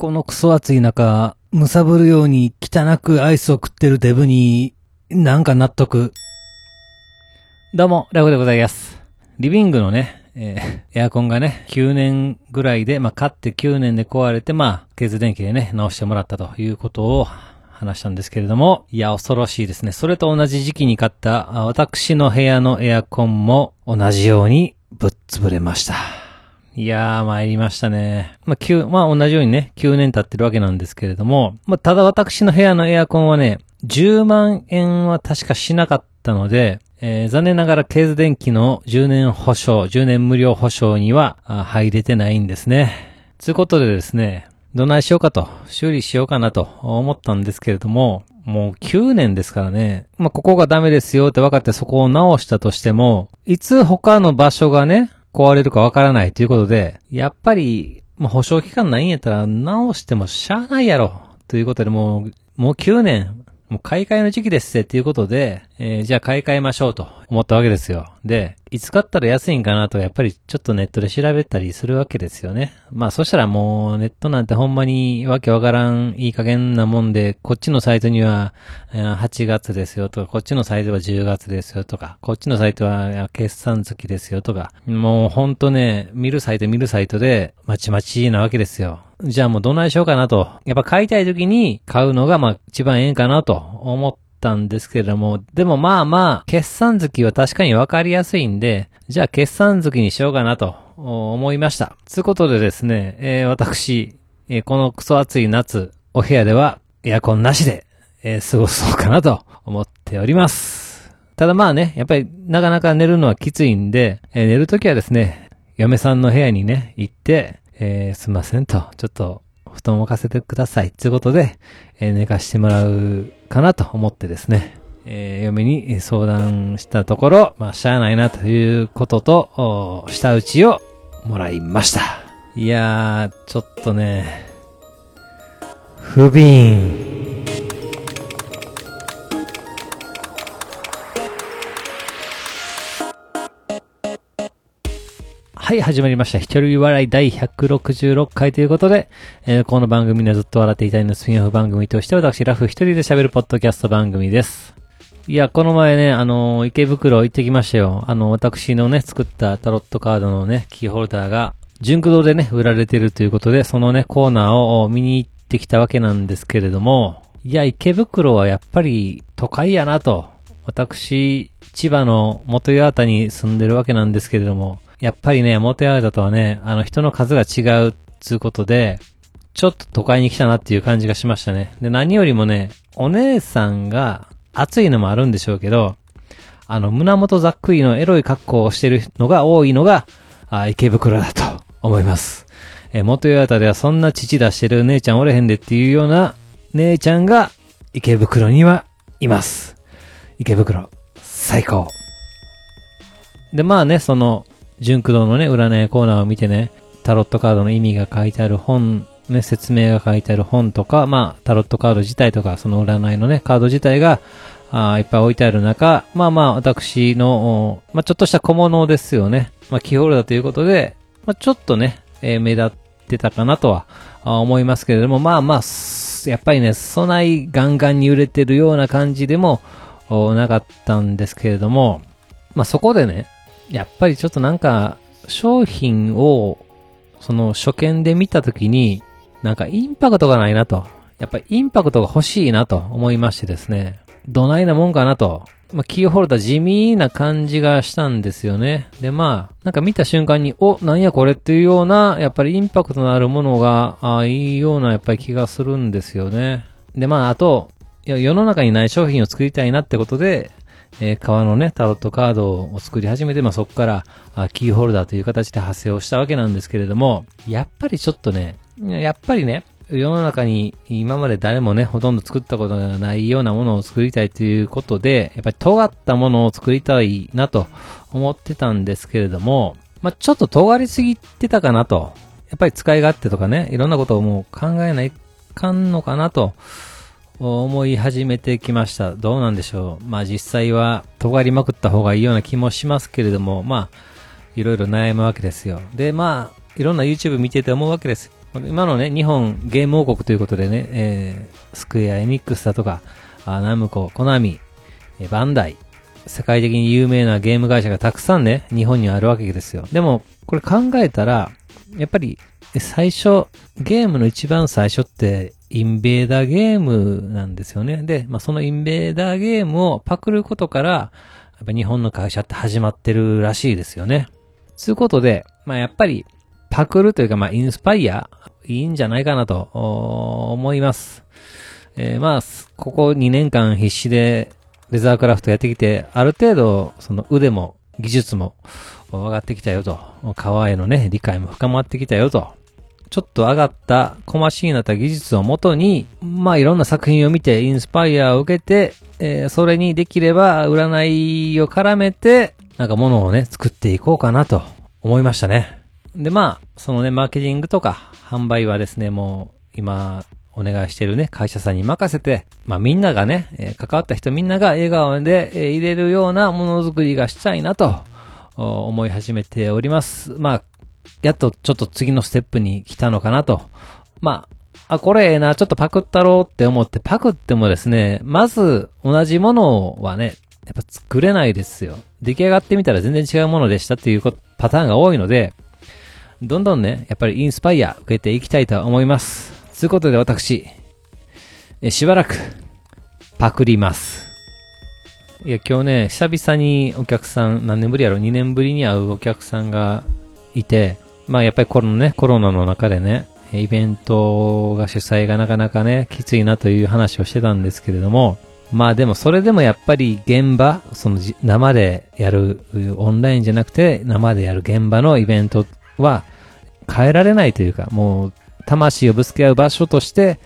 このクソ暑い中、むさぶるように汚くアイスを食ってるデブに、なんか納得。どうも、ラグでございます。リビングのね、えーエアコンがね、9年ぐらいで、まあ、買って9年で壊れて、まあ、ケーズ電気でね、直してもらったということを話したんですけれども、いや、恐ろしいですね。それと同じ時期に買った、私の部屋のエアコンも同じようにぶっ潰れました。いやー、参りましたね。まあ、9、まあ、同じようにね、9年経ってるわけなんですけれども、まあ、ただ私の部屋のエアコンはね、10万円は確かしなかったので、えー残念ながらケーズ電気の10年保証、10年無料保証には入れてないんですね。ということでですね、どないしようかと、修理しようかなと思ったんですけれども、もう9年ですからね。まあ、ここがダメですよって分かってそこを直したとしても、いつ他の場所がね、壊れるかわからないということで、やっぱり、まあ、保証期間ないんやったら直してもしゃあないやろ。ということでもう、もう9年、もう買い替えの時期ですってっていうことで、えーじゃあ買い替えましょうと思ったわけですよ。で、いつ買ったら安いんかなとやっぱりちょっとネットで調べたりするわけですよね。まあそしたらもうネットなんてほんまにわけわからんいい加減なもんで、こっちのサイトには8月ですよとか、こっちのサイトは10月ですよとか、こっちのサイトは決算月ですよとか、もうほんとね、見るサイト見るサイトでまちまちなわけですよ。じゃあもうどないしようかなと。やっぱ買いたい時に買うのがまあ一番ええんかなと思ってたんですけれども、でもまあまあ、決算月は確かにわかりやすいんで、じゃあ決算月にしようかなと思いました。つうことでですね、えー私、えーこのクソ暑い夏、お部屋ではエアコンなしで、えー過ごそうかなと思っております。ただまあね、やっぱりなかなか寝るのはきついんで、えー寝るときはですね、嫁さんの部屋にね、行って、えーすいませんと、ちょっと、布団を置かせてください。ということで、えー寝かしてもらうかなと思ってですね、えー嫁に相談したところ、まあ、しゃあないなということと、お舌打ちをもらいました。いやー、ちょっとね、不憫。はい、始まりました。一人笑い第166回ということで、えーこの番組でずっと笑っていたいのスピンオフ番組として私、ラフ一人で喋るポッドキャスト番組です。いや、この前ね、あのー池袋行ってきましたよ。あの、私のね、作ったタロットカードのね、キーホルダーが、純駆動でね、売られてるということで、そのね、コーナーを見に行ってきたわけなんですけれども、いや、池袋はやっぱり都会やなと。私、千葉の元八幡に住んでるわけなんですけれども、やっぱりね、元八幡とはね、あの人の数が違うつうことで、ちょっと都会に来たなっていう感じがしましたね。で、何よりもね、お姉さんが暑いのもあるんでしょうけど、あの、胸元ざっくりのエロい格好をしてるのが多いのが、あ池袋だと思います。えー元八幡ではそんな父出してる姉ちゃんおれへんでっていうような姉ちゃんが池袋にはいます。池袋、最高。で、まあね、その、純駆動のね、占いコーナーを見てね、タロットカードの意味が書いてある本、ね、説明が書いてある本とか、まあ、タロットカード自体とか、その占いのね、カード自体が、あーいっぱい置いてある中、まあまあ、私の、まあちょっとした小物ですよね。まあ、キーホルダーということで、まあちょっとね、えー目立ってたかなとは、思いますけれども、まあまあ、やっぱりね、備えガンガンに売れてるような感じでも、なかったんですけれども、まあそこでね、やっぱりちょっとなんか、商品を、その初見で見たときに、なんかインパクトがないなと。やっぱりインパクトが欲しいなと思いましてですね。どないなもんかなと。まあ、キーホルダー地味な感じがしたんですよね。で、まあ、なんか見た瞬間に、お、なんやこれっていうような、やっぱりインパクトのあるものが、ああいいようなやっぱり気がするんですよね。で、まあ、あと、世の中にない商品を作りたいなってことで、えー革のね、タロットカードを作り始めて、まあ、そこから、あキーホルダーという形で派生をしたわけなんですけれども、やっぱりちょっとね、やっぱりね、世の中に今まで誰もね、ほとんど作ったことがないようなものを作りたいということで、やっぱり尖ったものを作りたいなと思ってたんですけれども、まあ、ちょっと尖りすぎてたかなと。やっぱり使い勝手とかね、いろんなことをもう考えないかんのかなと思い始めてきました。どうなんでしょう。まあ実際は尖りまくった方がいいような気もしますけれども、まあ、いろいろ悩むわけですよ。で、まあ、いろんな YouTube 見てて思うわけです。今のね、日本ゲーム王国ということでね、えー、スクエア、エニックスだとか、あナムコ、コナミ、えバンダイ、世界的に有名なゲーム会社がたくさんね、日本にあるわけですよ。でも、これ考えたら、やっぱり、最初、ゲームの一番最初って、インベーダーゲームなんですよね。で、まあ、そのインベーダーゲームをパクることから、やっぱ日本の会社って始まってるらしいですよね。つうことで、まあ、やっぱり、パクるというか、まあ、インスパイア、いいんじゃないかなと、思います。えー、まあ、ここ2年間必死でレザークラフトやってきて、ある程度、その腕も技術も上がってきたよと。革へのね、理解も深まってきたよと。ちょっと上がった、小マシになった技術をもとに、まあいろんな作品を見て、インスパイアを受けて、えー、それにできれば占いを絡めて、なんか物をね、作っていこうかなと思いましたね。で、まあ、そのね、マーケティングとか販売はですね、もう今、お願いしてるね、会社さんに任せて、まあみんながね、えー、関わった人みんなが笑顔で、えー、入れるようなものづくりがしたいなと思い始めております。まあ、やっとちょっと次のステップに来たのかなと。まあ、あ、これええな、ちょっとパクったろうって思ってパクってもですね、まず同じものはね、やっぱ作れないですよ。出来上がってみたら全然違うものでしたっていうパターンが多いので、どんどんね、やっぱりインスパイア受けていきたいと思います。ということで私、えしばらく、パクります。いや、今日ね、久々にお客さん、何年ぶりやろ ?2 年ぶりに会うお客さんがいて、まあやっぱりこのね、コロナの中でね、イベントが主催がなかなかね、きついなという話をしてたんですけれども、まあでもそれでもやっぱり現場、その生でやる、オンラインじゃなくて生でやる現場のイベントは変えられないというか、もう魂をぶつけ合う場所として、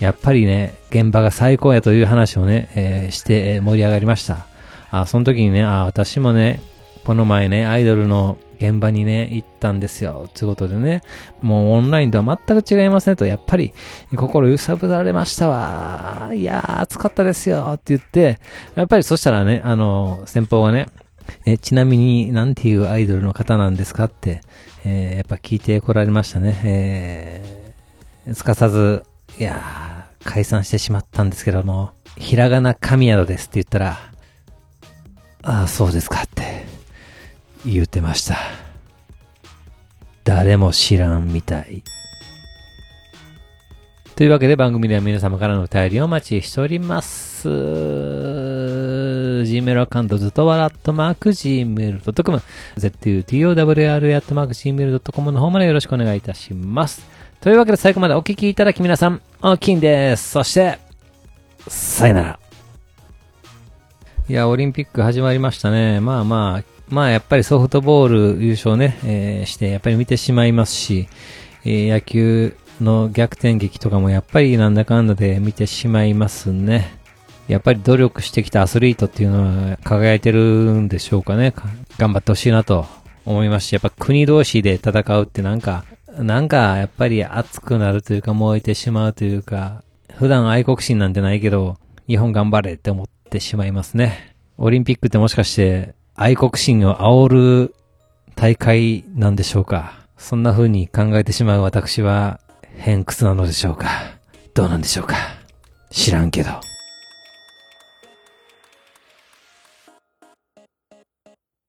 やっぱりね、現場が最高やという話をね、えー、して盛り上がりました。あ、その時にね、あ、私もね、この前ね、アイドルの現場にね、行ったんですよ。ということでね、もうオンラインとは全く違いますねと、やっぱり心揺さぶられましたわ。いやー、暑かったですよって言って、やっぱりそしたらね、あの、先方がね、え、ちなみになんていうアイドルの方なんですかって、えー、やっぱ聞いてこられましたね。えー、すかさず、いやー、解散してしまったんですけども、ひらがな神宿ですって言ったら、ああ、そうですか言ってました。誰も知らんみたい。というわけで番組では皆様からのお便りをお待ちしております。Gmail アカウントずとわらっとマーク Gmail.com zutowr.gmail.com の方までよろしくお願いいたします。というわけで最後までお聞きいただき皆さん、おきいんです。そして、さよなら。いや、オリンピック始まりましたね。まあまあ、まあやっぱりソフトボール優勝ね、えー、して、やっぱり見てしまいますし、えー、野球の逆転劇とかもやっぱりなんだかんだで見てしまいますね。やっぱり努力してきたアスリートっていうのは輝いてるんでしょうかね。頑張ってほしいなと思いますし、やっぱ国同士で戦うってなんか、なんかやっぱり熱くなるというか燃えてしまうというか、普段愛国心なんてないけど、日本頑張れって思ってしまいますね。オリンピックってもしかして愛国心を煽る大会なんでしょうか。そんな風に考えてしまう私は偏屈なのでしょうか。どうなんでしょうか。知らんけど。